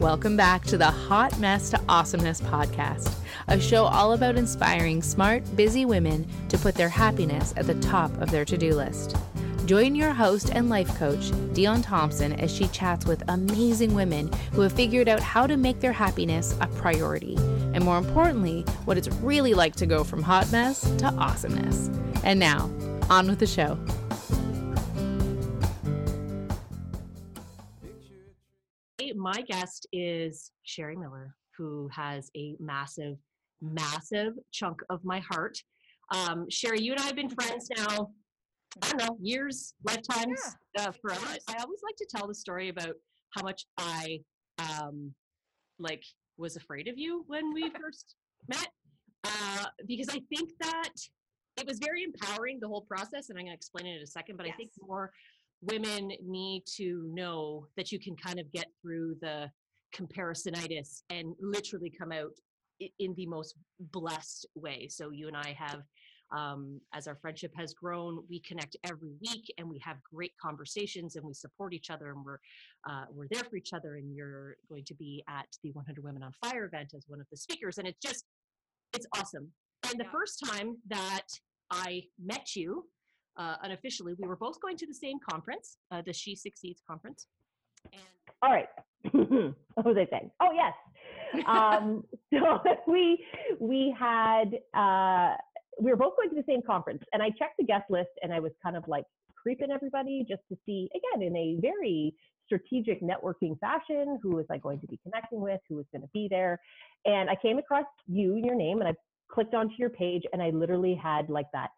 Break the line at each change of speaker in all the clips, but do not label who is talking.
Welcome back to the Hot Mess to Awesomeness podcast, a show all about inspiring smart, busy women to put their happiness at the top of their to do list. Join your host and life coach, Dionne Thomson, as she chats with amazing women who have figured out how to make their happiness a priority, and more importantly, what it's really like to go from hot mess to awesomeness. And now, on with the show.
My guest is Shari Miller, who has a massive, massive chunk of my heart. Um, Shari, you and I have been friends now, I don't know, years, lifetimes, yeah, uh, forever. I always like to tell the story about how much I um, like was afraid of you when we first met, uh, because I think that it was very empowering the whole process, and I'm going to explain it in a second. But yes. I think more women need to know that you can kind of get through the comparisonitis and literally come out in the most blessed way. So you and I have um, as our friendship has grown, we connect every week and we have great conversations and we support each other and we're uh, we're there for each other. And you're going to be at the 100 Women on Fire event as one of the speakers, and it's just it's awesome. And the yeah. first time that I met you, uh, unofficially, we were both going to the same conference, uh, the She Succeeds conference.
And all right, what was I saying? Oh yes. Um, so we we had uh, we were both going to the same conference, and I checked the guest list, and I was kind of like creeping everybody just to see again in a very strategic networking fashion who was I going to be connecting with, who was going to be there, and I came across you your name, and I clicked onto your page, and I literally had like that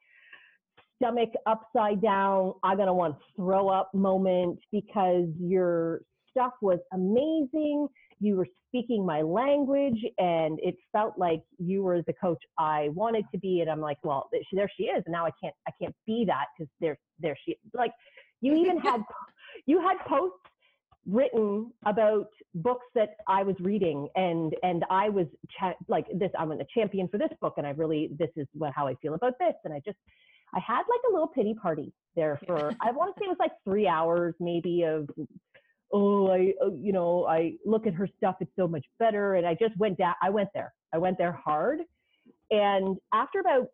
stomach upside down, I'm going to want to throw up moment because your stuff was amazing. You were speaking my language and it felt like you were the coach I wanted to be. And I'm like, well, there she is. And now I can't, I can't be that because there, there she, is. like you even had, you had posts written about books that I was reading and and I was cha- like this I'm a champion for this book and I really this is what how I feel about this and I just I had like a little pity party there for, I want to say it was like three hours maybe of, oh, I, oh, you know, I look at her stuff, it's so much better. And I just went down, I went there. I went there hard. And after about,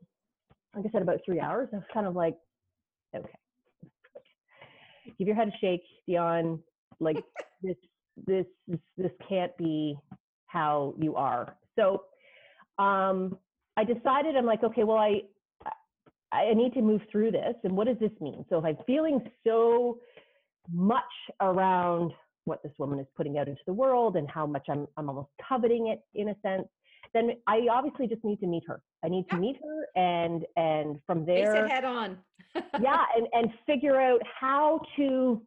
like I said, about three hours, I was kind of like, okay, give your head a shake, Dionne. Like this, this, this, this can't be how you are. So, um, I decided I'm like, okay, well, I, I need to move through this. And what does this mean? So if I'm feeling so much around what this woman is putting out into the world and how much I'm, I'm almost coveting it in a sense, then I obviously just need to meet her. I need to meet her and and from there
Face it head on.
yeah, and, and figure out how to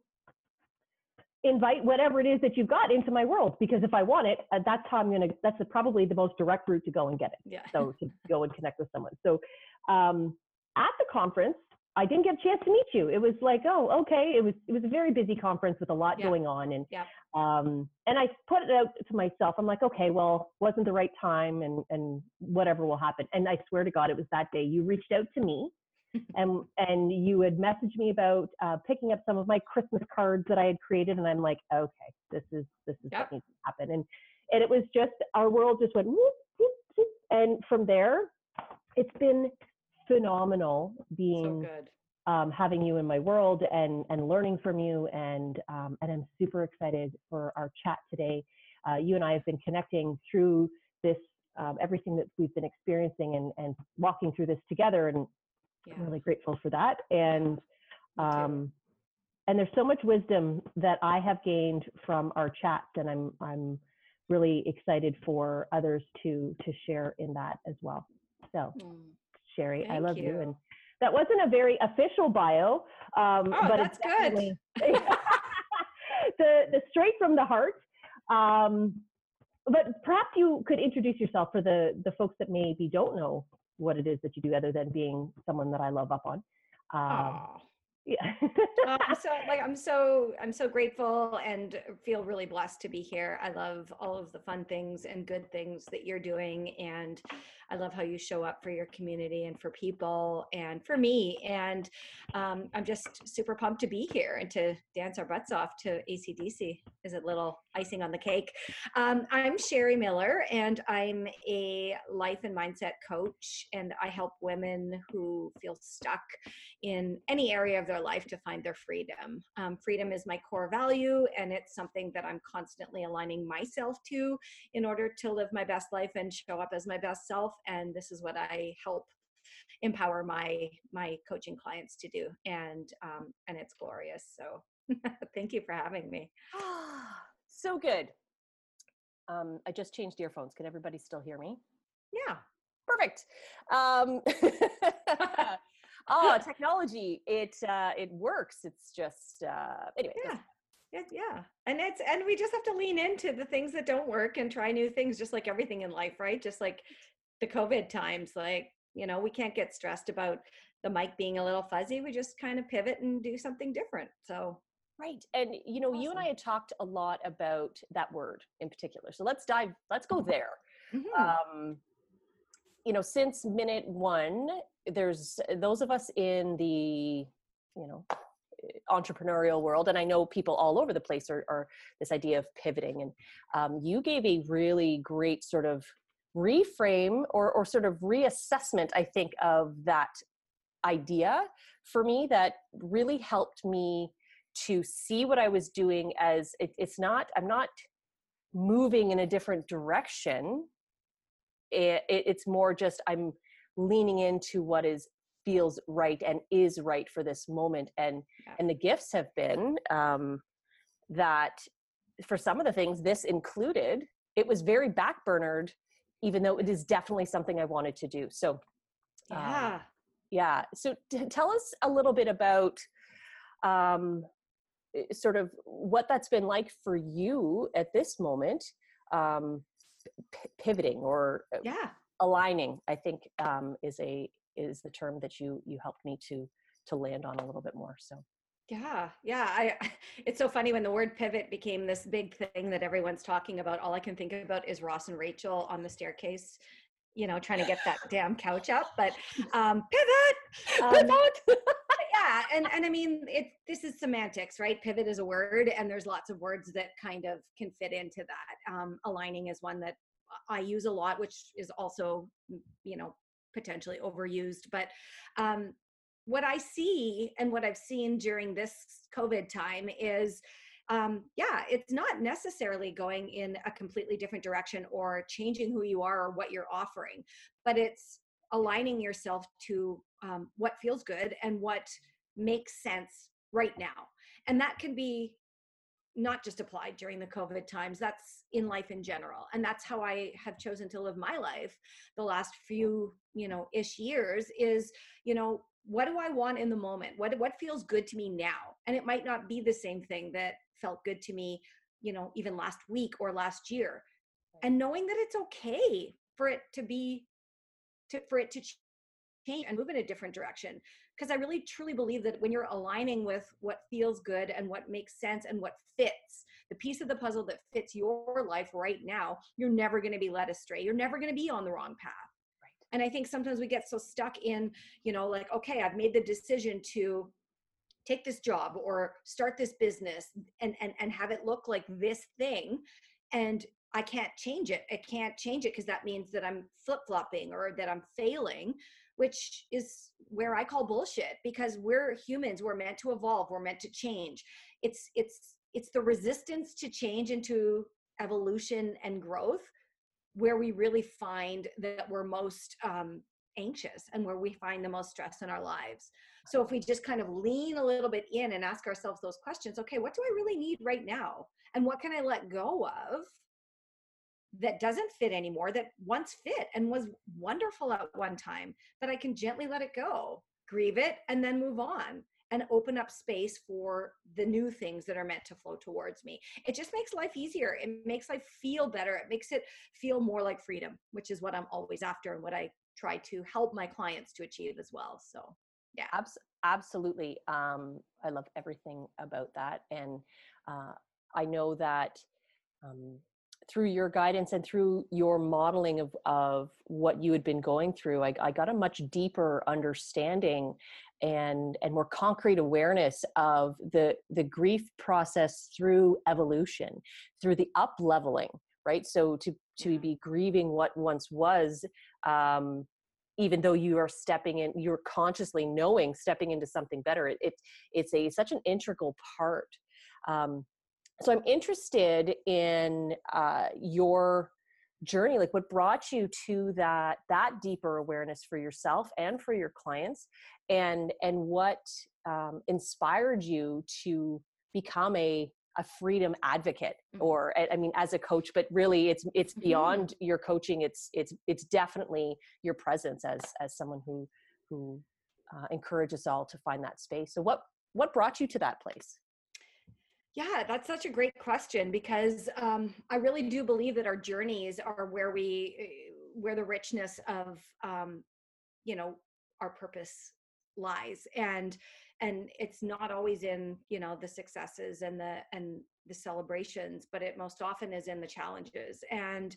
invite whatever it is that you've got into my world because if I want it, uh, that's how I'm gonna. That's probably the most direct route to go and get it.
Yeah.
So to go and connect with someone. So um, at the conference, I didn't get a chance to meet you. It was like, oh, okay. It was it was a very busy conference with a lot yeah. going on, and
yeah.
um, and I put it out to myself. I'm like, okay, well, wasn't the right time, and and whatever will happen. And I swear to God, it was that day you reached out to me, and and you had messaged me about uh, picking up some of my Christmas cards that I had created, and I'm like, okay, this is this is yep. what needs to happen. And and it was just our world just went, whoop, whoop, whoop. and from there, it's been phenomenal being
so
um, having you in my world and and learning from you and um, and I'm super excited for our chat today. Uh, you and I have been connecting through this um, everything that we've been experiencing and and walking through this together and yeah. I'm really grateful for that and um, and there's so much wisdom that I have gained from our chats and I'm I'm really excited for others to to share in that as well. So. Mm. Shari.
Thank
I love
you.
you. And that wasn't a very official bio,
um, oh, but that's good.
the the straight from the heart. Um, but perhaps you could introduce yourself for the the folks that maybe don't know what it is that you do, other than being someone that I love up on.
Um,
Yeah.
um, so like I'm so I'm so grateful and feel really blessed to be here. I love all of the fun things and good things that you're doing and I love how you show up for your community and for people and for me. And um, I'm just super pumped to be here and to dance our butts off to ACDC is a little icing on the cake. Um, I'm Shari Miller and I'm a life and mindset coach and I help women who feel stuck in any area of their life to find their freedom. Um, freedom is my core value and it's something that I'm constantly aligning myself to in order to live my best life and show up as my best self and this is what I help empower my my coaching clients to do and um, and it's glorious. So thank you for having me.
So good. Um, i just changed earphones. Can everybody still hear me?
Yeah.
Perfect. Um, oh technology it uh, it works it's just uh, anyway
yeah yeah, yeah. And it's and we just have to lean into the things that don't work and try new things just like everything in life, right? Just like the COVID times, like, you know, we can't get stressed about the mic being a little fuzzy. We just kind of pivot and do something different. So,
right. And, you know, awesome. you and I had talked a lot about that word in particular. So let's dive, let's go there. Mm-hmm. Um, you know, since minute one, there's those of us in the, you know, entrepreneurial world and i know people all over the place are, are this idea of pivoting and um, you gave a really great sort of reframe or, or sort of reassessment, I think, of that idea for me that really helped me to see what I was doing as it, it's not, I'm not moving in a different direction. It, it, it's more just I'm leaning into what is feels right and is right for this moment and yeah. and the gifts have been um that for some of the things this included it was very backburnered even though it is definitely something I wanted to do. So,
yeah.
Um, yeah. So, t- tell us a little bit about um, eh, sort of what that's been like for you at this moment, um, p- pivoting or
uh, yeah.
Aligning. I think um, is a is the term that you you helped me to to land on a little bit more. So
yeah, yeah. I it's so funny when the word pivot became this big thing that everyone's talking about. All I can think about is Ross and Rachel on the staircase, you know, trying to get that damn couch up. But um, pivot, um, pivot. yeah, and and I mean, it. This is semantics, right? Pivot is a word, and there's lots of words that kind of can fit into that. Um, aligning is one that I use a lot, which is also, you know, potentially overused. But um, what I see and what I've seen during this COVID time is um, yeah, it's not necessarily going in a completely different direction or changing who you are or what you're offering, but it's aligning yourself to um, what feels good and what makes sense right now. And that can be not just applied during the COVID times, that's in life in general. And that's how I have chosen to live my life the last few, you know, ish years is, you know, what do I want in the moment? What what feels good to me now? And it might not be the same thing that felt good to me, you know, even last week or last year. And knowing that it's okay for it to be to for it to change and move in a different direction because I really truly believe that when you're aligning with what feels good and what makes sense and what fits, the piece of the puzzle that fits your life right now, you're never going to be led astray. You're never going to be on the wrong path. And i think sometimes we get so stuck in you know like okay i've made the decision to take this job or start this business and and, and have it look like this thing and i can't change it. I can't change it because that means that i'm flip-flopping or that i'm failing which is where i call bullshit because we're humans we're meant to evolve we're meant to change it's it's it's the resistance to change into evolution and growth where we really find that we're most um, anxious and where we find the most stress in our lives. So if we just kind of lean a little bit in and ask ourselves those questions, okay, what do I really need right now? And what can I let go of that doesn't fit anymore that once fit and was wonderful at one time that I can gently let it go, grieve it and then move on and open up space for the new things that are meant to flow towards me. It just makes life easier. It makes life feel better. It makes it feel more like freedom, which is what I'm always after and what I try to help my clients to achieve as well. So, yeah.
absolutely. Um, I love everything about that, and uh, I know that um, through your guidance and through your modeling of, of what you had been going through, I, I got a much deeper understanding and and more concrete awareness of the the grief process through evolution, through the up leveling, right? So to to be grieving what once was. Um, even though you are stepping in you're consciously knowing stepping into something better it, it it's a such an integral part um, so i'm interested in uh, your journey like what brought you to that that deeper awareness for yourself and for your clients and and what um, inspired you to become a a freedom advocate mm-hmm. or i mean as a coach but really it's it's mm-hmm. beyond mm-hmm. your coaching it's it's it's definitely your presence as as someone who who uh, encourages all to find that space so what what brought you to that place
yeah, that's such a great question because um, I really do believe that our journeys are where we, eh, where the richness of, um, you know, our purpose lies, and and it's not always in you know the successes and the and the celebrations, but it most often is in the challenges. And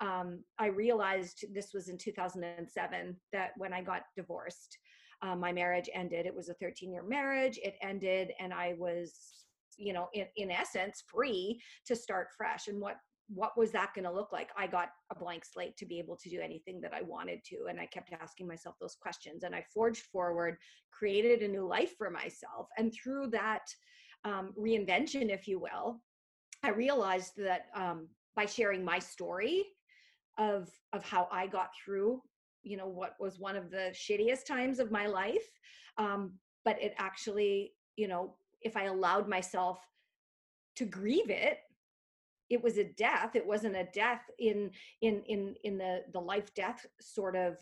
um, I realized this was in 2007 that when I got divorced, uh, my marriage ended. It was a 13 year marriage. It ended, and I was you know in, in essence free to start fresh and what what was that going to look like? I got a blank slate to be able to do anything that i wanted to and i kept asking myself those questions and i forged forward created a new life for myself and through that um, reinvention if you will i realized that um, by sharing my story of of how i got through you know what was one of the shittiest times of my life um, but it actually you know if I allowed myself to grieve it, it was a death. It wasn't a death in in in in the the life death sort of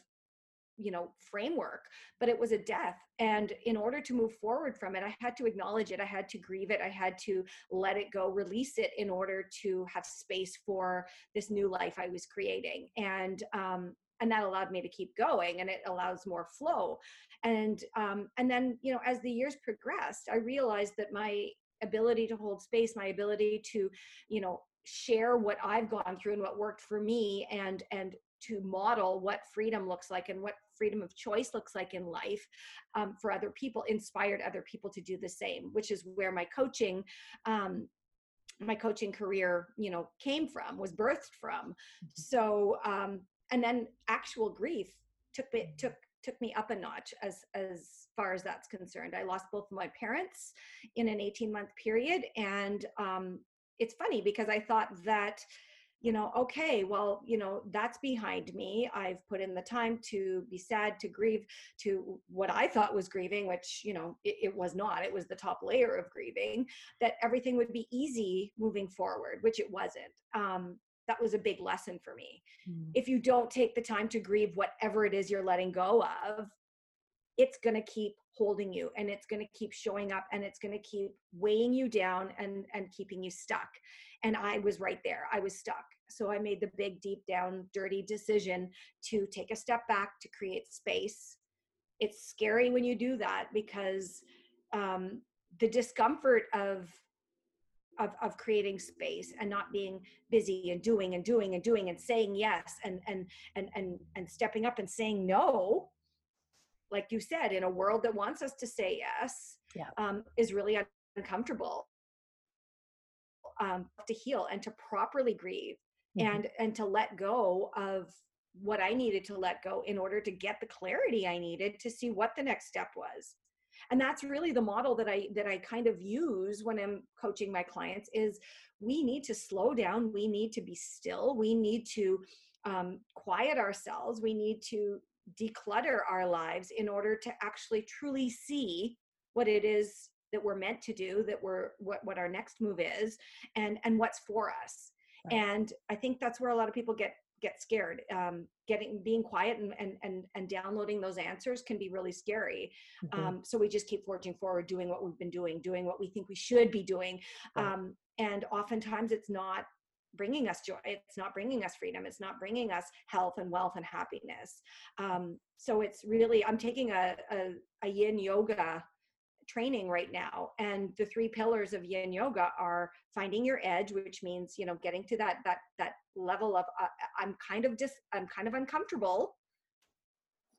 you know framework but it was a death. And in order to move forward from it i had to acknowledge it. I had to grieve it. I had to let it go release it in order to have space for this new life i was creating. And um and that allowed me to keep going and it allows more flow and um, and then you know as the years progressed i realized that my ability to hold space my ability to you know share what i've gone through and what worked for me and and to model what freedom looks like and what freedom of choice looks like in life um, for other people inspired other people to do the same which is where my coaching um, my coaching career you know came from was birthed from mm-hmm. so um, and then actual grief took me took took me up a notch as as far as that's concerned. I lost both of my parents in an 18 month period and um, it's funny because i thought that you know okay well you know that's behind me. I've put in the time to be sad to grieve to what i thought was grieving which you know it, it was not. It was the top layer of grieving that everything would be easy moving forward which it wasn't. Um, that was a big lesson for me. Mm. If you don't take the time to grieve whatever it is you're letting go of, it's going to keep holding you and it's going to keep showing up and it's going to keep weighing you down and and keeping you stuck. And I was right there. I was stuck. So I made the big deep down dirty decision to take a step back to create space. It's scary when you do that because um, the discomfort of of, of creating space and not being busy and doing and doing and doing and saying yes and and and and and stepping up and saying no like you said in a world that wants us to say yes yeah. um, is really uncomfortable um, to heal and to properly grieve mm-hmm. and and to let go of what i needed to let go in order to get the clarity i needed to see what the next step was and that's really the model that i that i kind of use when i'm coaching my clients is we need to slow down. We need to be still. We need to um, quiet ourselves. We need to declutter our lives in order to actually truly see what it is that we're meant to do that we're what, what our next move is and and what's for us. Right. and i think that's where a lot of people get get scared. Um, getting being quiet and, and and and downloading those answers can be really scary. Mm-hmm. um, so we just keep forging forward doing what we've been doing doing what we think we should be doing. Um, and oftentimes it's not bringing us joy it's not bringing us freedom it's not bringing us health and wealth and happiness. Um, so it's really i'm taking a, a, a yin yoga training right now and the three pillars of yin yoga are finding your edge which means you know getting to that that that level of uh, i'm kind of just i'm kind of uncomfortable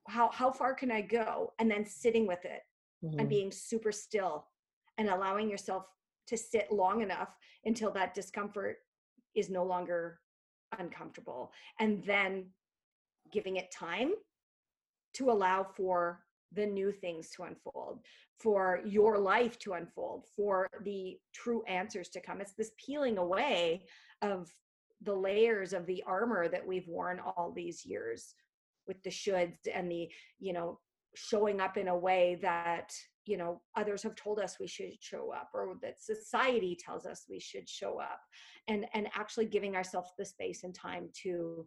how how far can i go and then sitting with it mm-hmm. and being super still and allowing yourself to sit long enough until that discomfort is no longer uncomfortable and then giving it time to allow for the new things to unfold for your life to unfold for the true answers to come. It's this peeling away of the layers of the armor that we've worn all these years with the shoulds and the you know showing up in a way that you know others have told us we should show up or that society tells us we should show up and and actually giving ourselves the space and time to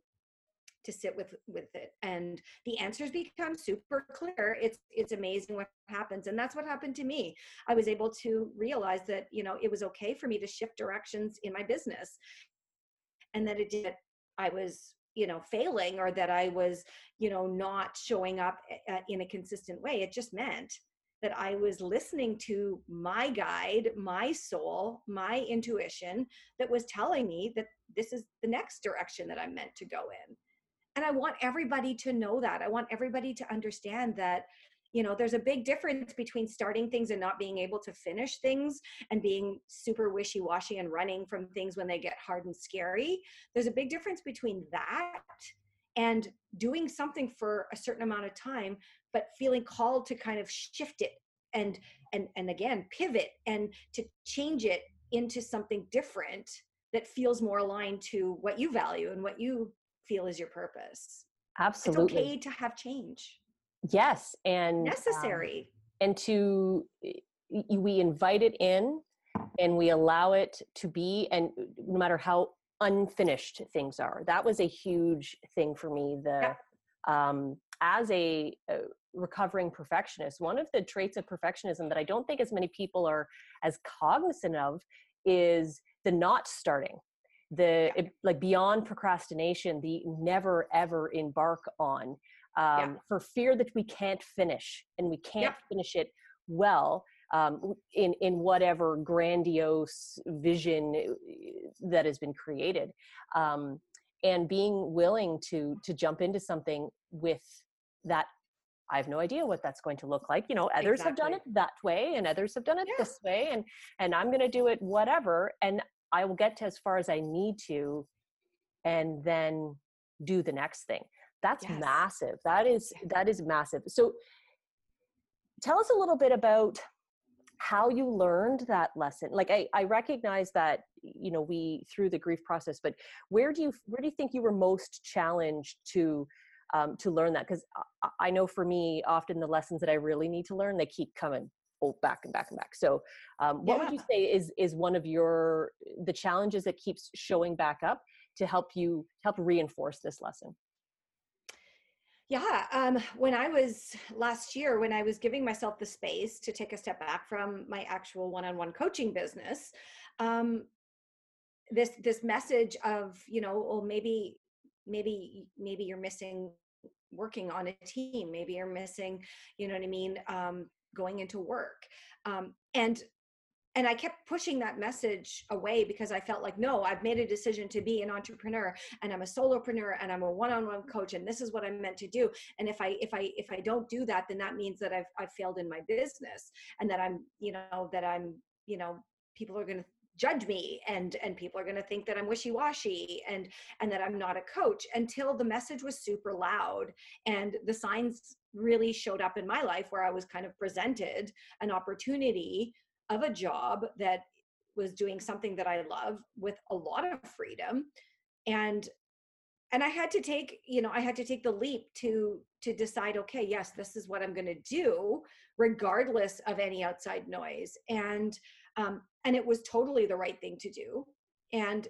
to sit with with it. And the answers become super clear. It's it's amazing what happens. And that's what happened to me. I was able to realize that you know it was okay for me to shift directions in my business. And that it did. I was you know failing or that i was you know not showing up eh, eh, in a consistent way. It just meant that I was listening to my guide, my soul, my intuition that was telling me that this is the next direction that I'm meant to go in. And I want everybody to know that. I want everybody to understand that you know there's a big difference between starting things and not being able to finish things and being super wishy-washy and running from things when they get hard and scary there's a big difference between that and doing something for a certain amount of time but feeling called to kind of shift it and and and again pivot and to change it into something different that feels more aligned to what you value and what you feel is your purpose.
Absolutely.
it's okay to have change.
Yes and
um, necessary.
um, and to we invite it in and we allow it to be and no matter how unfinished things are. That was a huge thing for me the yeah. um as a, a recovering perfectionist, one of the traits of perfectionism that I don't think as many people are as cognizant of is the not starting the yeah. it, like beyond procrastination the never ever embark on um, yeah. for fear that we can't finish and we can't yeah. finish it well um, in in whatever grandiose vision uh, that has been created um, and being willing to to jump into something with that I have no idea what that's going to look like. You know, others exactly. have done it that way and others have done it yeah. this way and and I'm going to do it whatever and I will get to as far as I need to and then do the next thing. That's yes. massive. That is that is massive. So tell us a little bit about how you learned that lesson like I, I recognize that you know we through the grief process but where do you where do you think you were most challenged to um, to learn that because I know for me often the lessons that I really need to learn they keep coming oh, back and back and back. So, um, what yeah. would you say is is one of your the challenges that keeps showing back up to help you help reinforce this lesson?
Yeah, um, when I was last year, when I was giving myself the space to take a step back from my actual one-on-one coaching business, um, this this message of you know, well, maybe maybe maybe you're missing working on a team maybe you're missing you know what i mean um, going into work um, and and i kept pushing that message away because i felt like no i've made a decision to be an entrepreneur and i'm a solopreneur and i'm a one-on-one coach and this is what i'm meant to do and if i if i if i don't do that then that means that i've i've failed in my business and that i'm you know that i'm you know people are going to judge me and and people are going to think that i'm wishy-washy and and that i'm not a coach until the message was super loud and the signs really showed up in my life where i was kind of presented an opportunity of a job that was doing something that i love with a lot of freedom. And and i had to take you know i had to take the leap to to decide okay yes this is what i'm going to do regardless of any outside noise. And um, and it was totally the right thing to do. And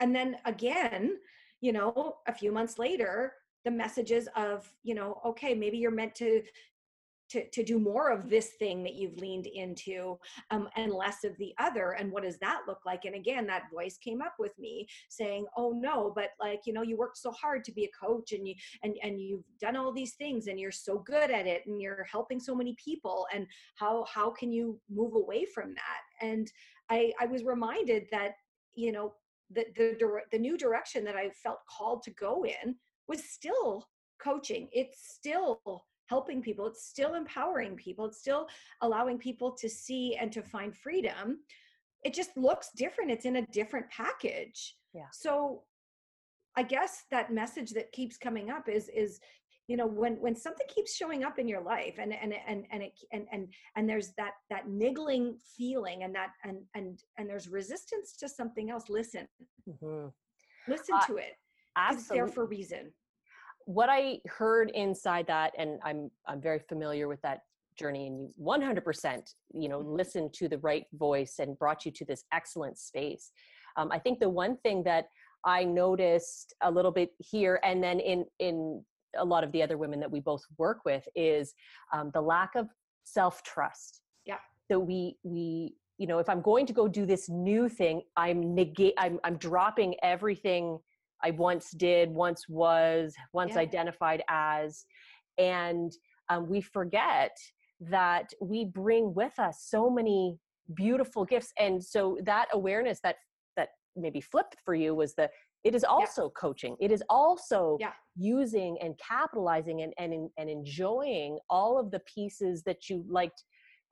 and then again you know a few months later the messages of you know okay maybe you're meant to to, to do more of this thing that you've leaned into um, and less of the other and what does that look like? And again that voice came up with me saying oh no but like you know you worked so hard to be a coach and you and and you've done all these things and you're so good at it and you're helping so many people and how how can you move away from that? And i i was reminded that you know the the the new direction that i felt called to go in was still coaching it's still helping people it's still empowering people it's still allowing people to see and to find freedom it just looks different it's in a different package
Yeah.
so i guess that message that keeps coming up is is you know when when something keeps showing up in your life and and and and it, and and and there's that that niggling feeling and that and and and there's resistance to something else listen
Mhm.
listen
Uh,
to it 'cause it's there for a reason
what I heard inside that, and I'm I'm very familiar with that journey, and you 100%, you know,
Mhm.
listened to the right voice and brought you to this excellent space. Um, I think the one thing that I noticed a little bit here, and then in in a lot of the other women that we both work with, is um, the lack of self trust.
Yeah.
So we we you know, if I'm going to go do this new thing, I'm negate. I'm I'm dropping everything I once did, once was, once
Yeah.
identified as. And um, we forget that we bring with us so many beautiful gifts. And so that awareness that that maybe flipped for you was the it is also coaching. It is also
Yeah.
using and capitalizing and, and and enjoying all of the pieces that you liked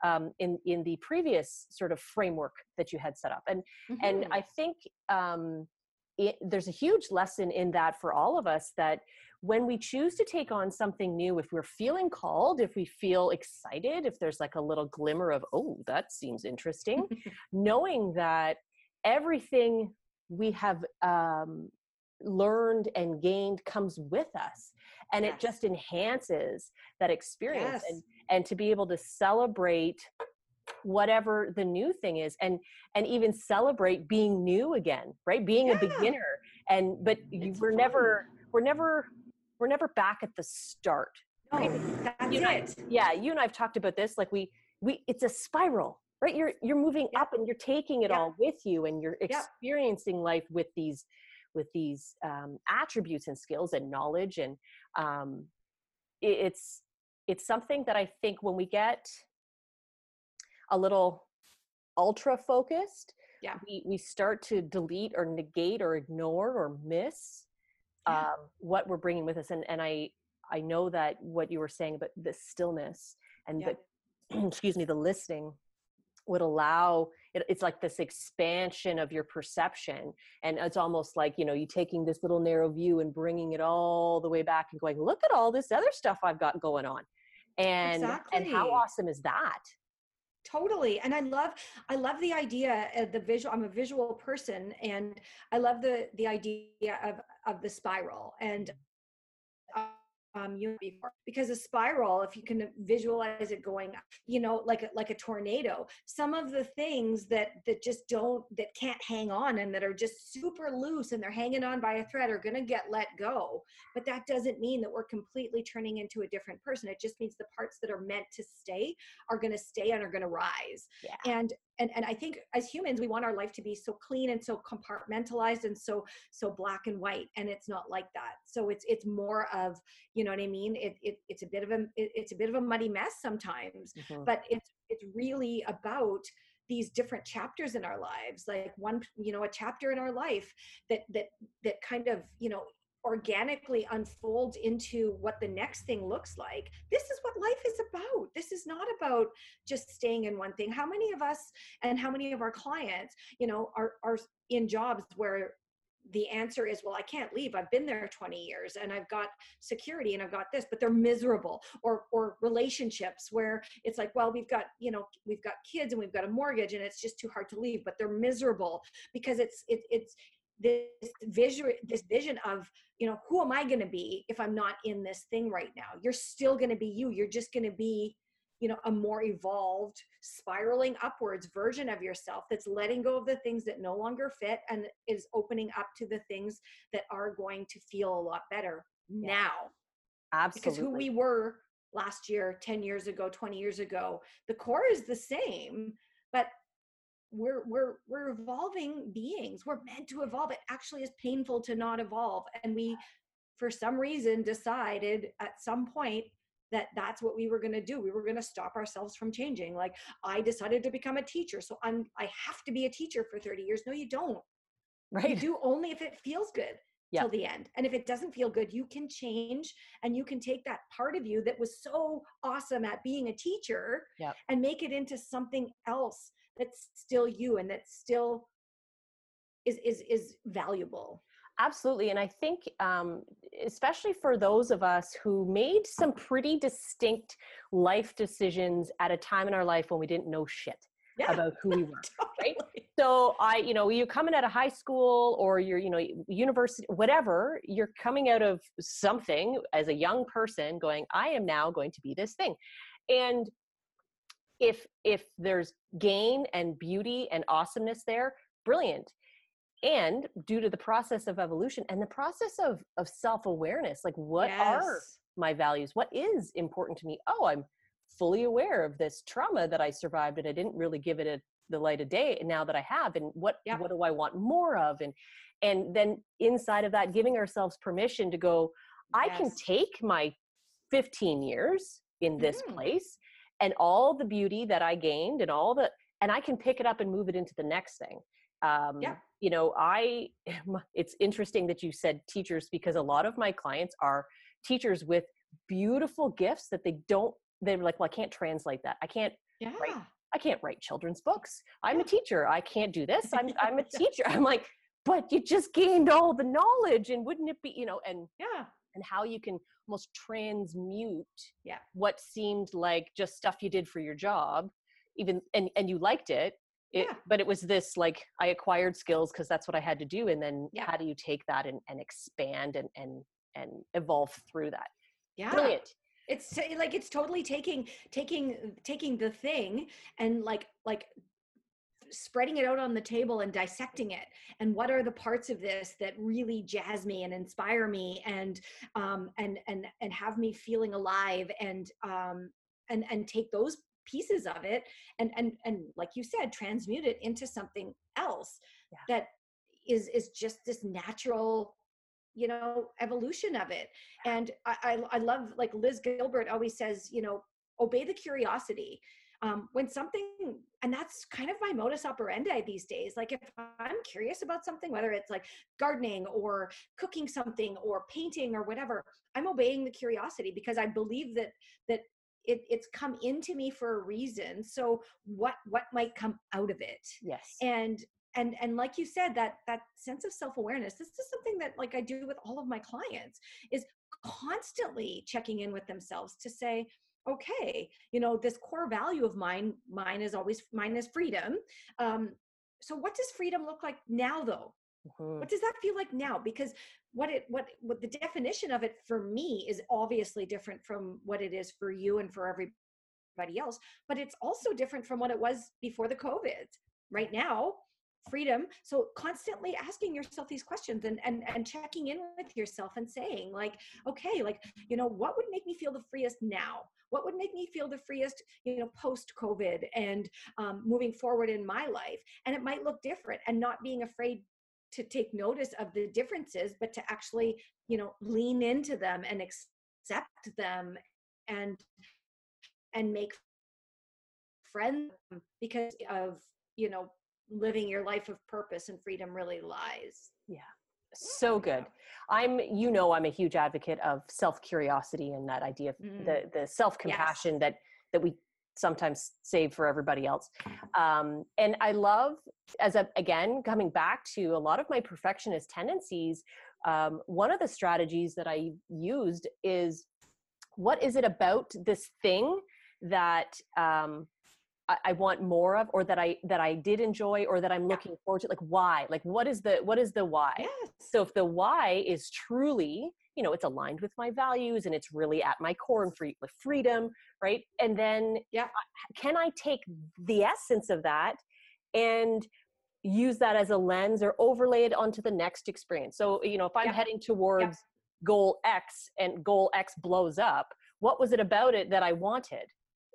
um, in in the previous sort of framework that you had set up. And and
Mhm.
i think um, it, there's a huge lesson in that for all of us that when we choose to take on something new if we're feeling called if we feel excited if there's like a little glimmer of oh that seems interesting knowing that everything we have um, learned and gained comes with us and it just enhances that experience
Yes.
and and to be able to celebrate whatever the new thing is and and even celebrate being new again right being a beginner and but
It's
we're
fun.
never we're never we're never back at the start
No,
right?
that's
you and I-
it
yeah you and i've talked about this like we we it's a spiral right you're you're moving
Yeah.
up and you're taking it
Yeah.
all with you and you're
Yeah.
experiencing life with these with these um, attributes and skills and knowledge and um, it, it's it's something that i think when we get a little ultra focused
Yeah.
we we start to delete or negate or ignore or miss
Yeah.
um, what we're bringing with us and and i i know that what you were saying about the stillness and
Yeah.
the excuse me the listening would allow it, it's like this expansion of your perception and it's almost like you know you taking this little narrow view and bringing it all the way back and going look at all this other stuff i've got going on and and how awesome is that
totally and i love i love the idea of the visual i'm a visual person and i love the the idea of of the spiral and um you before because a spiral if you can visualize it going you know like a, like a tornado some of the things that that just don't that can't hang on and that are just super loose and they're hanging on by a thread are going to get let go. But that doesn't mean that we're completely turning into a different person. It just means the parts that are meant to stay are going to stay and are going to rise.
Yeah.
and and and i think as humans we want our life to be so clean and so compartmentalized and so so black and white and it's not like that so it's it's more of you know what i mean it, it it's a bit of a it, it's a bit of a muddy mess sometimes
Mhm.
but it's it's really about these different chapters in our lives like one you know a chapter in our life that that that kind of you know organically unfold into what the next thing looks like. This is what life is about. This is not about just staying in one thing. How many of us and how many of our clients you know are are in jobs where the answer is well i can't leave. I've been there 20 years and i've got security and i've got this but they're miserable. Or or relationships where it's like well we've got you know we've got kids and we've got a mortgage and it's just too hard to leave but they're miserable because it's it, it's this vision this vision of you know who am i going to be if i'm not in this thing right now? You're still going to be you. You're just going to be you know a more evolved spiraling upwards version of yourself that's letting go of the things that no longer fit and is opening up to the things that are going to feel a lot better
Yeah.
now.
Absolutely
because who we were last year 10 years ago 20 years ago the core is the same but we're we're we're evolving beings. We're meant to evolve. It actually is painful to not evolve. And we for some reason decided at some point that that's what we were going to do. We were going to stop ourselves from changing. Like i decided to become a teacher so i'm i have to be a teacher for 30 years. No you don't.
Right.
you do only if it feels good
Yeah.
till the end. And if it doesn't feel good you can change and you can take that part of you that was so awesome at being a teacher and make it into something else that's still you and that still is is is valuable
Absolutely. And I think, um, especially for those of us who made some pretty distinct life decisions at a time in our life when we didn't know shit
yeah
about who we were. right? So I, you know, you're coming out of high school or you're, you know, university, whatever, you're coming out of something as a young person going, I am now going to be this thing. And if if there's gain and beauty and awesomeness there, brilliant. And due to the process of evolution and the process of of self-awareness, like what are my values? What is important to me? Oh, I'm fully aware of this trauma that I survived and I didn't really give it a, the light of day. And now that I have, and what
Yep.
what do I want more of? And and then inside of that, giving ourselves permission to go, I can take my 15 years in this
Mhm.
place and all the beauty that I gained and all the and I can pick it up and move it into the next thing. Um,
Yeah.
You know, I it's interesting that you said teachers because a lot of my clients are teachers with beautiful gifts that they don't they're like well i can't translate that. I can't
yeah.
I can't write children's books. I'm
Yeah.
a teacher. I can't do this. I'm i'm a teacher. I'm like but you just gained all the knowledge and wouldn't it be you know and
yeah
and how you can almost transmute
Yeah.
what seemed like just stuff you did for your job even and and you liked it it,
Yeah.
but it was this like i acquired skills because that's what i had to do and then
Yeah.
how do you take that and, and expand and and and evolve through that
yeah
brilliant
it's like it's totally taking taking taking the thing and like like spreading it out on the table and dissecting it. And what are the parts of this that really jazz me and inspire me and um and and and have me feeling alive and um and and take those pieces of it and and and like you said transmute it into something else
Yeah.
that is is just this natural you know evolution of it. And I, I i love like liz gilbert always says you know obey the curiosity um, when something and that's kind of my modus operandi these days like if i'm curious about something whether it's like gardening or cooking something or painting or whatever i'm obeying the curiosity because i believe that that it, it's come into me for a reason. So what what might come out of it?
Yes.
And and and like you said that that sense of self-awareness this is something that like i do with all of my clients is constantly checking in with themselves to say okay you know this core value of mine mine is always mine is freedom um so what does freedom look like now though?
Mhm.
what does that feel like now? Because what it what what the definition of it for me is obviously different from what it is for you and for everybody else but it's also different from what it was before the covid. Right now freedom. So constantly asking yourself these questions and and and checking in with yourself and saying like okay like you know what would make me feel the freest now? What would make me feel the freest you know post covid and um, moving forward in my life? And it might look different and not being afraid to take notice of the differences but to actually you know lean into them and accept them and and make friends because of you know living your life of purpose and freedom really lies. Yeah.
so good. I'm you know i'm a huge advocate of self curiosity and that idea of
Mm.
the the self compassion that that we sometimes save for everybody else. Um, and i love as a again coming back to a lot of my perfectionist tendencies um, one of the strategies that i used is what is it about this thing that um, I, I want more of or that i that i did enjoy or that i'm
Yeah.
looking forward to like why like what is the what is the why
yes
so if the why is truly, you know, it's aligned with my values and it's really at my core and free with freedom, right? And then
Yeah.
Can I take the essence of that and use that as a lens or overlay it onto the next experience? So, you know, if I'm
Yeah.
heading towards goal X and goal X blows up, what was it about it that I wanted?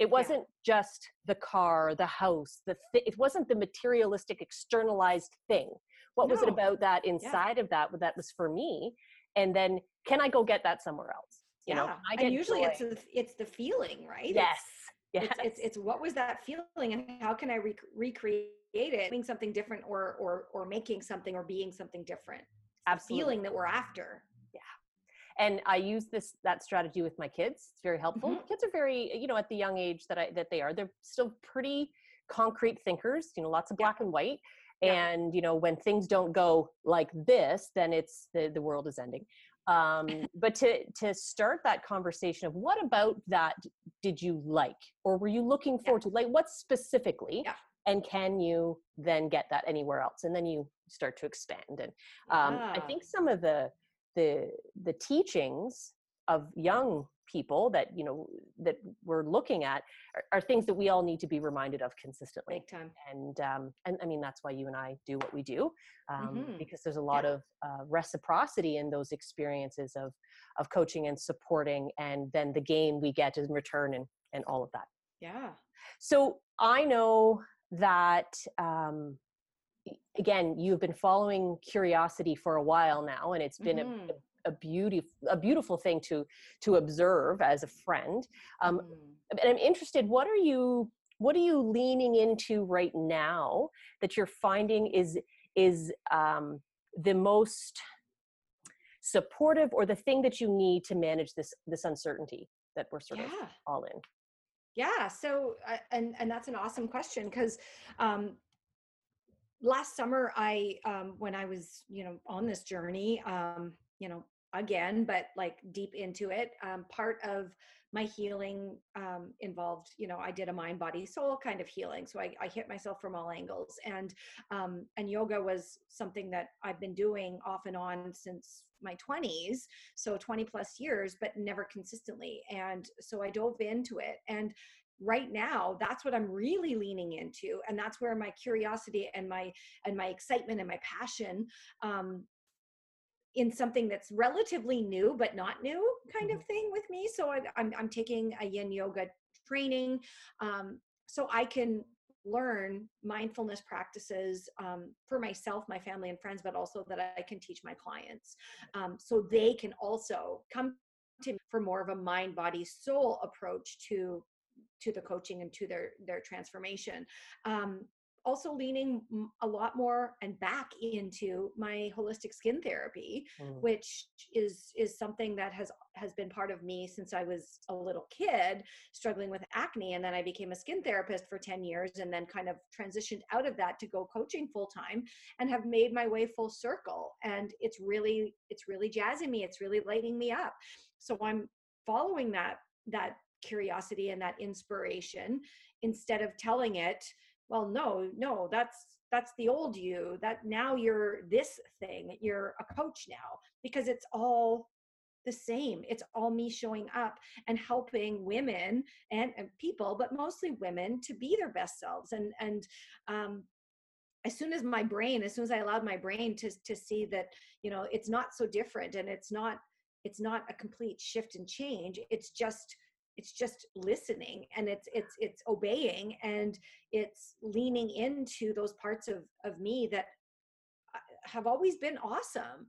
It wasn't just the car, the house, the th- it wasn't the materialistic externalized thing. What was it about that inside of that that was for me? And then can I go get that somewhere else? You know,
Yeah.
can I get
and usually
joy?
it's the, it's the feeling, right?
yes.
It's,
Yes.
it's, it's it's what was that feeling and how can I rec- recreate it, doing something different or or or making something or being something different.
Absolutely.
feeling that we're after.
And i use this that strategy with my kids. It's very helpful.
Mhm.
kids are very you know at the young age that i that they are they're still pretty concrete thinkers you know lots of black and white.
Yeah.
and you know when things don't go like this then it's the the world is ending. Um but to to start that conversation of what about that did you like? Or were you looking forward to like what specifically
Yeah.
and can you then get that anywhere else? And then you start to expand. And um, i think some of the the the teachings of young people that you know that we're looking at are, are things that we all need to be reminded of consistently
Big time.
and um and i mean that's why you and i do what we do um
Mhm.
because there's a lot
Yeah.
of uh, reciprocity in those experiences of of coaching and supporting and then the gain we get in return and and all of that
Yeah.
so I know that um, again, you've been following curiosity for a while now, and it's been
Mhm.
a, a beauty, a beautiful thing to to observe as a friend. Um,
Mhm.
and I'm interested. What are you What are you leaning into right now that you're finding is is um, the most supportive, or the thing that you need to manage this this uncertainty that we're sort of all in?
Yeah. So, uh, and and that's an awesome question because um, last summer I, um, when I was, you know, on this journey, um, you know, again, but like deep into it, um, part of my healing um, involved, you know, I did a mind, body, soul kind of healing. So I, I hit myself from all angles, and um, and yoga was something that I've been doing off and on since my 20s so 20 plus years but never consistently and so i dove into it and right now that's what i'm really leaning into and that's where my curiosity and my and my excitement and my passion um in something that's relatively new but not new kind of thing with me so I, I'm, I'm taking a yin yoga training um, so i can learn mindfulness practices um, for myself my family and friends but also that i can teach my clients um, so they can also come to me for more of a mind body soul approach to to the coaching and to their their transformation um, also leaning a lot more and back into my holistic skin therapy
Mm.
which is is something that has has been part of me since i was a little kid struggling with acne and then i became a skin therapist for 10 years and then kind of transitioned out of that to go coaching full time and have made my way full circle and it's really it's really jazzing me it's really lighting me up so i'm following that that curiosity and that inspiration instead of telling it well no no that's that's the old you that now you're this thing you're a coach now because it's all the same. It's all me showing up and helping women and, and people but mostly women to be their best selves. And and um as soon as my brain as soon as i allowed my brain to to see that you know it's not so different and it's not it's not a complete shift and change it's just it's just listening and it's it's it's obeying and it's leaning into those parts of of me that uh, have always been awesome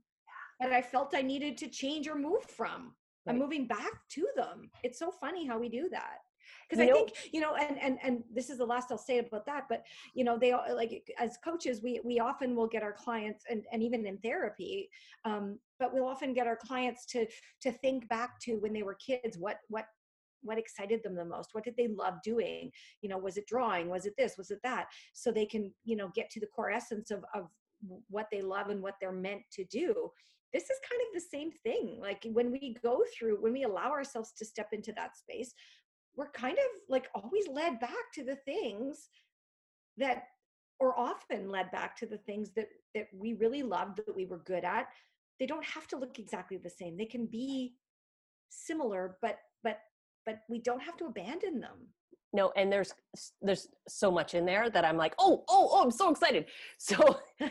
that i felt i needed to change or move from. I'm moving back to them. It's so funny how we do that. Because i
know-
think you know and and and this is the last i'll say about that but you know they all like as coaches we we often will get our clients and and even in therapy um but we'll often get our clients to to think back to when they were kids what what what excited them the most? What did they love doing? You know was it drawing? Was it this? Was it that? So they can you know get to the core essence of of what they love and what they're meant to do. This is kind of the same thing. Like when we go through when we allow ourselves to step into that space we're kind of like always led back to the things that or often led back to the things that that we really loved that we were good at. They don't have to look exactly the same. They can be similar but but but we don't have to abandon them.
No and there's there's so much in there that i'm like oh oh oh i'm so excited. So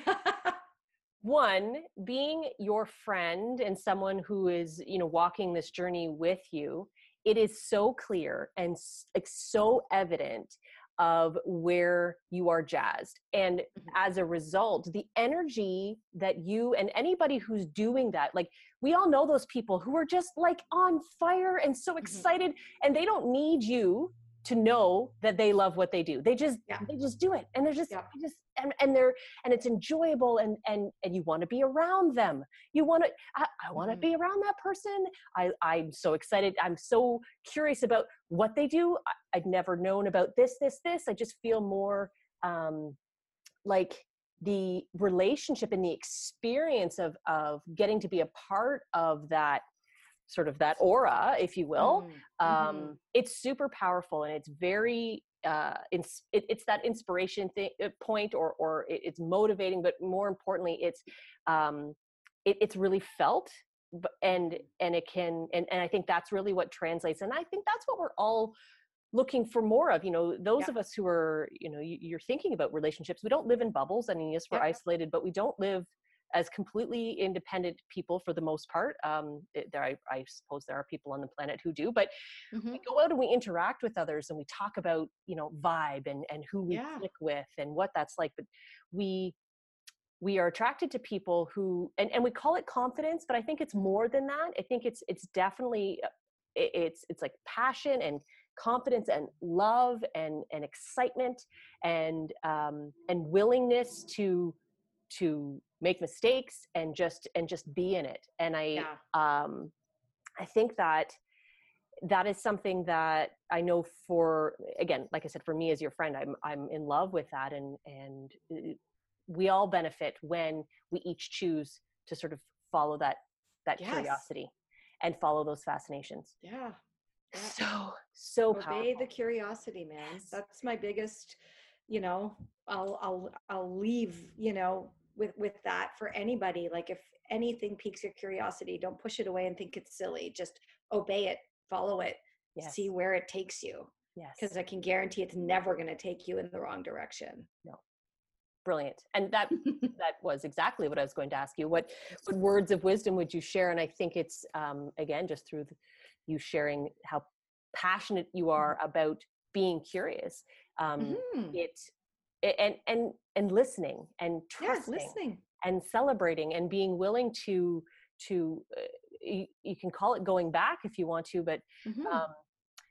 one being your friend and someone who is you know walking this journey with you it is so clear and like so evident of where you are jazzed and
Mhm.
as a result the energy that you and anybody who's doing that like we all know those people who are just like on fire and so excited and they don't need you to know that they love what they do they just
Yeah.
they just do it and they're just,
Yeah.
they just and, and they're and it's enjoyable and and and you want to be around them you want to i, I want to
Mhm.
be around that person i i'm so excited i'm so curious about what they do I, i've never known about this this this i just feel more um like the relationship and the experience of of getting to be a part of that sort of that aura if you will
Mm,
um
mhm.
it's super powerful and it's very uh ins- it, it's that inspiration thing uh, point or or it, it's motivating but more importantly it's um it, it's really felt and and it can and, and i think that's really what translates and i think that's what we're all looking for more of you know those
Yeah.
of us who are you know you, you're thinking about relationships we don't live in bubbles i mean yes we're
Yeah.
isolated but we don't live as completely independent people for the most part um it- there I, I suppose there are people on the planet who do but
Mhm.
we go out and we interact with others and we talk about you know vibe and and who we
Yeah.
click with and what that's like but we we are attracted to people who and, and we call it confidence but i think it's more than that i think it's it's definitely uh, it's it's like passion and confidence and love and and excitement and um and willingness to to make mistakes and just and just be in it and i
Yeah.
um i think that that is something that I know for again, like I said, for me as your friend, I'm I'm in love with that, and and uh, we all benefit when we each choose to sort of follow that that
Yes.
curiosity and follow those fascinations.
Yeah.
So so
Obey
powerful.
the curiosity, man.
Yes.
That's my biggest, you know, I'll I'll I'll leave, you know, with with that for anybody. Like if anything piques your curiosity, don't push it away and think it's silly. Just obey it, follow it,
yes.
see where it takes you.
yes.
Because I can guarantee it's never going to take you in the wrong direction. No.
Brilliant and that that was exactly what i was going to ask you what, what words of wisdom would you share and i think it's um, again just through the, you sharing how passionate you are about being curious um,
Mhm.
it and and and listening and trusting
listening.
and celebrating and being willing to to uh, you, you can call it going back if you want to but
Mhm.
um,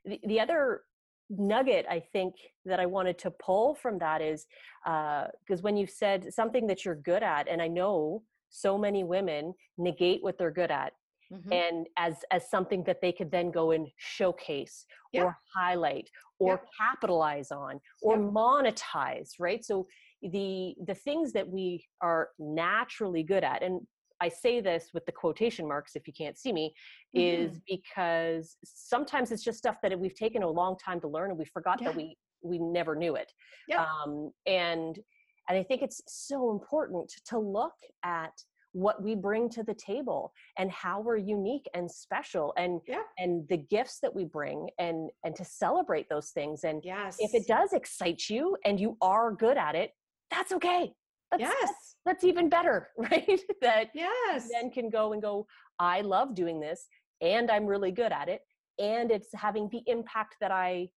the, the other nugget i think that i wanted to pull from that is because when you said something that you're good at and i know so many women negate what they're good at
Mhm.
and as as something that they could then go and showcase
Yeah.
or highlight or
Yeah.
capitalize on or
Yeah.
monetize right so the the things that we are naturally good at and i say this with the quotation marks if you can't see me is
Mm-hmm.
because sometimes it's just stuff that we've taken a long time to learn and we forgot that we we never knew it
Yeah.
um and and i think it's so important to look at what we bring to the table and how we're unique and special and
Yeah.
and the gifts that we bring and and to celebrate those things and
Yes.
if it does excite you and you are good at it that's okay that's,
Yes.
that's, that's even better right that
Yes.
then can go and go i love doing this and i'm really good at it and it's having the impact that i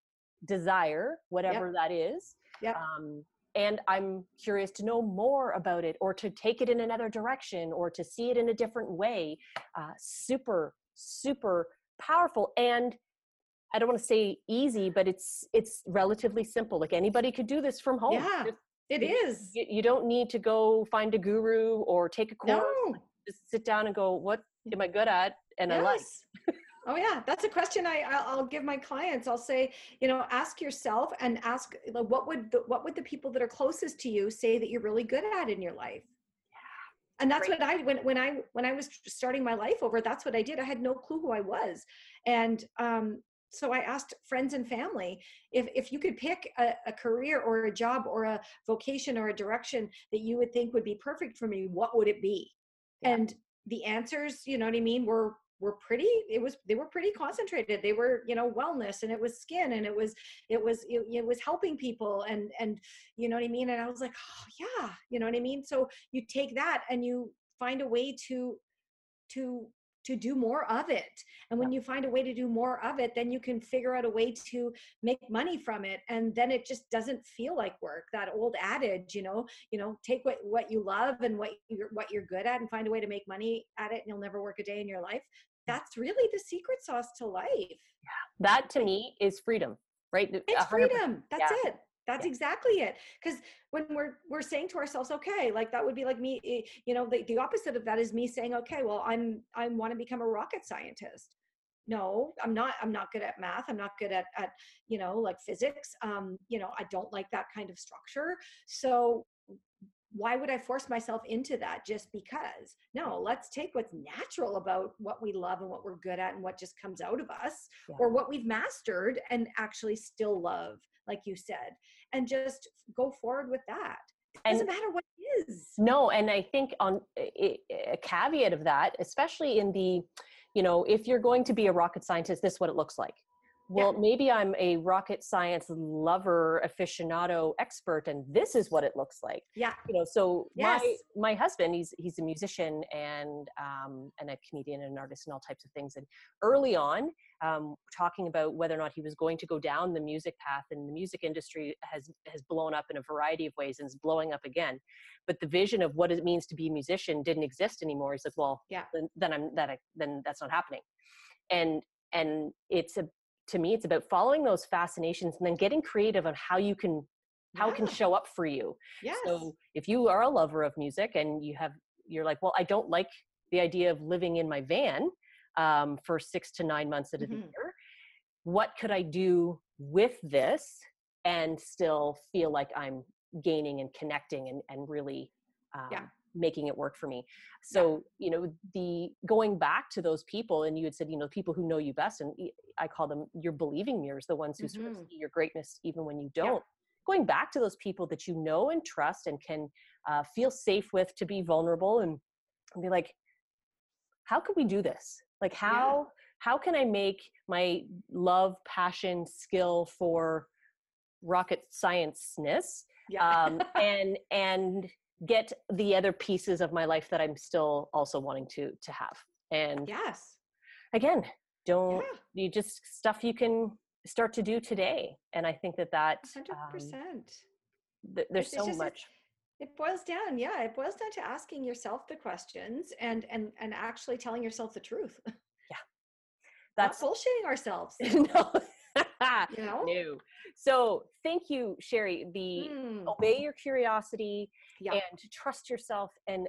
desire whatever that is
Yep.
um, and i'm curious to know more about it or to take it in another direction or to see it in a different way uh, super super powerful and i don't want to say easy but it's it's relatively simple like anybody could do this from home
Yeah.
Just-
It is.
you, you don't need to go find a guru or take a course
No.
just sit down and go what am i good at and i like
Yes. oh yeah, that's a question I I'll I'll give my clients. I'll say, you know, ask yourself and ask like, what would the, what would the people that are closest to you say that you're really good at in your life? Yeah. And that's
Great.
what I when when I when I was starting my life over, that's what I did. I had no clue who I was, and um, so I asked friends and family if if you could pick a, a career or a job or a vocation or a direction that you would think would be perfect for me, what would it be?
Yeah.
And the answers, you know what I mean, were were pretty it was they were pretty concentrated. They were you know wellness and it was skin and it was it was it, it was helping people and and you know what i mean? And i was like oh yeah you know what i mean? So you take that and you find a way to to to do more of it and when you find a way to do more of it then you can figure out a way to make money from it and then it just doesn't feel like work that old adage you know you know take what what you love and what you're what you're good at and find a way to make money at it and you'll never work a day in your life. Mm. That's really the secret sauce to life.
That to me is freedom right?
It's
100%.
freedom. That's
Yeah.
it that's
Yeah.
exactly it because when we're we're saying to ourselves okay like that would be like me eh, you know the, the opposite of that is me saying okay well i'm i want to become a rocket scientist no i'm not i'm not good at math i'm not good at at you know like physics um you know i don't like that kind of structure so why would i force myself into that just because no let's take what's natural about what we love and what we're good at and what just comes out of us
Yeah.
or what we've mastered and actually still love like you said and just go forward with that it
And-
doesn't matter what it is
No, and I think on a, a caveat of that, especially in the, you know, if you're going to be a rocket scientist, this is what it looks like.
Yeah.
Well, maybe I'm a rocket science lover, aficionado, expert, and this is what it looks like.
yeah
You know, so my my husband, he's he's a musician and um, and a comedian and an artist and all types of things. And early on, um, talking about whether or not he was going to go down the music path, and the music industry has has blown up in a variety of ways and is blowing up again. But the vision of what it means to be a musician didn't exist anymore. He's like, well,
Yeah.
then, then I'm that I, then that's not happening. And and it's a to me, it's about following those fascinations and then getting creative on how you can how it can show up for you.
yes
So if you are a lover of music and you have, you're like, well, I don't like the idea of living in my van um, for six to nine months out of the
Mhm.
year. What could I do with this and still feel like I'm gaining and connecting and, and really um,
Yeah.
Making it work for me? So, you know, the going back to those people, and you had said, you know, people who know you best, and i call them your believing mirrors, the ones who sort of
Mhm.
see your greatness even when you don't. Going back to those people that you know and trust and can uh, feel safe with to be vulnerable and, and be like how could we do this? Like how how can i make my love passion skill for rocket science-ness?
Yeah.
Um, and and get the other pieces of my life that i'm still also wanting to to have. And
yes.
again don't
yeah.
you just stuff you can start to do today. And i think that that
100%
um, th- there's
it's
so
just-
much
it boils down yeah it boils down to asking yourself the questions and and and actually telling yourself the truth.
Yeah, that's
not bullshitting ourselves.
No
you know?
no so thank you Shari. The
Mm,
obey your curiosity
yeah.
and trust yourself and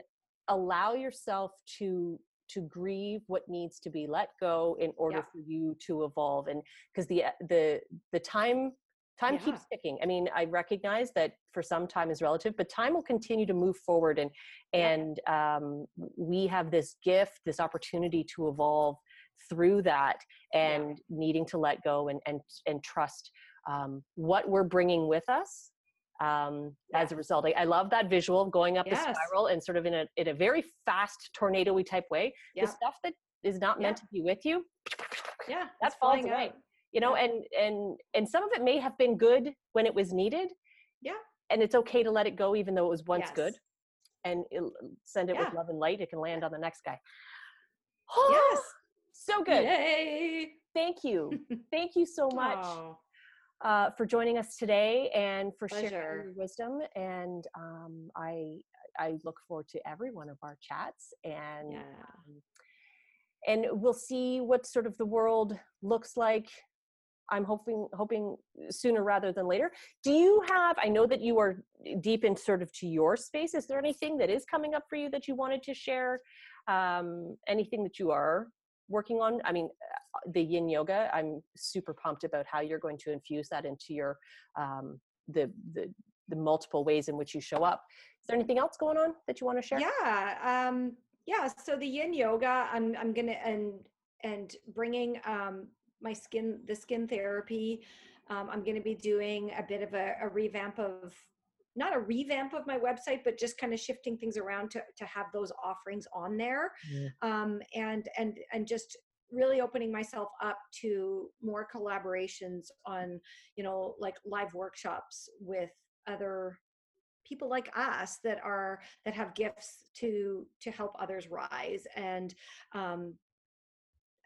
allow yourself to to grieve what needs to be let go in order
Yeah.
for you to evolve and because the the the time time keeps ticking. I mean i recognize that for some time is relative but time will continue to move forward and
Yeah.
and um, we have this gift this opportunity to evolve through that
Yeah.
and needing to let go and and and trust um, what we're bringing with us um, as a result. I, I love that visual of going up the spiral and sort of in a in a very fast tornado-y type way.
Yeah.
The stuff that is not meant
Yeah.
to be with you,
yeah
that
it's
falls away.
out.
you know,
Yeah.
and and and some of it may have been good when it was needed.
Yeah.
And it's okay to let it go, even though it was once good, and it, send it with love and light. It can land on the next guy.
yes
so good.
Yay.
Thank you. Thank you so much.
Oh,
uh, for joining us today and for sharing your wisdom. And um, I I look forward to every one of our chats, and
yeah
um, and we'll see what sort of the world looks like. I'm hoping hoping sooner rather than later. Do you have? I know that you are deep in sort of to your space. Is there anything that is coming up for you that you wanted to share? Um, anything that you are working on? I mean, uh, the Yin Yoga. I'm super pumped about how you're going to infuse that into your um, the the the multiple ways in which you show up. Is there anything else going on that you want to share?
Yeah, um, yeah. So the Yin Yoga, I'm I'm gonna and and bringing um, my skin the skin therapy. Um, I'm gonna be doing a bit of a, a revamp of not a revamp of my website, but just kind of shifting things around to to have those offerings on there,
Yeah.
um, and and and just really opening myself up to more collaborations on you know like live workshops with other people like us that are that have gifts to to help others rise and um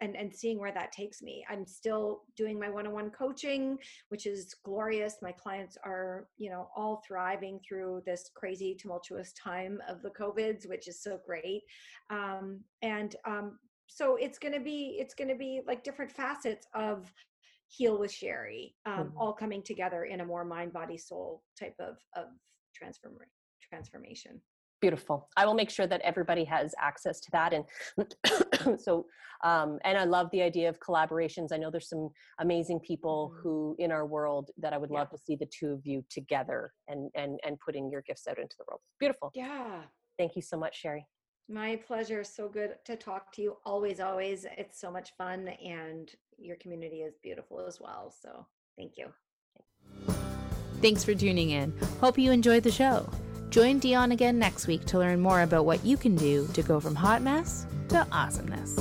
and and seeing where that takes me. I'm still doing my one-on-one coaching which is glorious. My clients are you know all thriving through this crazy tumultuous time of the covids which is so great. Um, and um, so it's going to be it's going to be like different facets of heal with Shari um, mm-hmm. all coming together in a more mind body soul type of of transform transformation
beautiful. I will make sure that everybody has access to that and so um, and i love the idea of collaborations. I know there's some amazing people mm-hmm. who in our world that i would love yeah. to see the two of you together and and and putting your gifts out into the world. Beautiful.
Yeah.
Thank you so much Shari.
My pleasure. So good to talk to you. Always always. It's so much fun and your community is beautiful as well. So thank you.
Thanks for tuning in. Hope you enjoyed the show Join Dionne again next week to learn more about what you can do to go from hot mess to awesomeness.